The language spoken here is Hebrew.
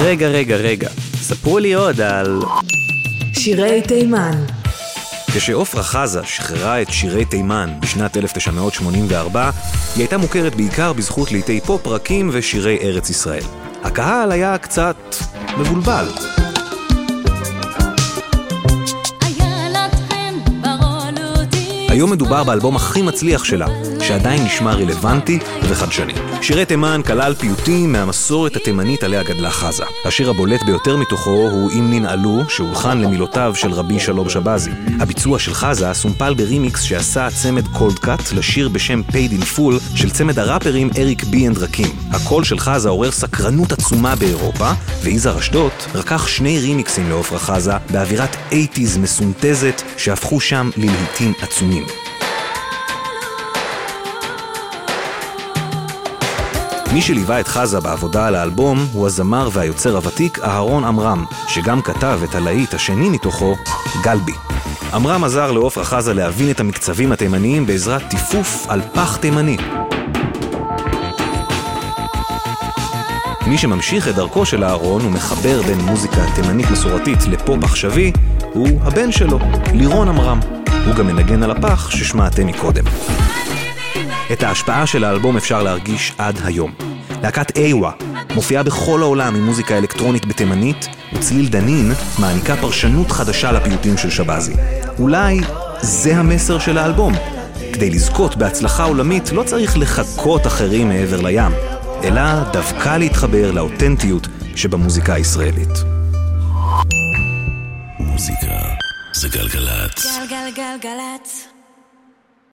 רגע, רגע, רגע, ספרו לי עוד על... שירי תימן כשעופרה חזה שחררה את שירי תימן בשנת 1984, היא הייתה מוכרת בעיקר בזכות לעיתי פופ רכים ושירי ארץ ישראל. הקהל היה קצת מבולבל. היום מדובר באלבום הכי מצליח שלה, שעדיין נשמע רלוונטי וחדשני. שירי תימן כלל פיוטים מהמסורת התימנית עליה גדלה חזה. השיר הבולט ביותר מתוכו הוא "אם ננעלו", שהולחן למילותיו של רבי שלום שבזי. הביצוע של חזה סומפל ברימיקס שעשה צמד Coldcut לשיר בשם Paid in Full של צמד הראפרים Eric B. and Rakim. הקול של חזה עורר סקרנות עצומה באירופה, ויזהר אשדוד רקח שני רימיקסים לעופרה חזה באווירת 80's מסונתזת שהפכו שם ללהיטים עצומים. מי שליווה את חזה בעבודה על האלבום הוא הזמר והיוצר הוותיק אהרון עמרם, שגם כתב את הלהיט השני מתוכו, גלבי. עמרם עזר לעופרה חזה להבין את המקצבים התימניים בעזרת טיפוף על פח תימני. מי שממשיך את דרכו של אהרון ומחבר בין מוזיקה תימנית מסורתית לפופ עכשווי, הוא הבן שלו, לירון עמרם. הוא גם מנגן על הפח ששמעתם מקודם. את ההשפעה של האלבום אפשר להרגיש עד היום. להקת איווה מופיעה בכל העולם עם מוזיקה אלקטרונית בתימנית, וצליל דנין מעניקה פרשנות חדשה לפיוטים של שבזי. אולי זה המסר של האלבום. כדי לזכות בהצלחה עולמית לא צריך לחכות אחרים מעבר לים, אלא דווקא להתחבר לאותנטיות שבמוזיקה הישראלית. מוזיקה זה גלגלצ. גלגלגלגלצ.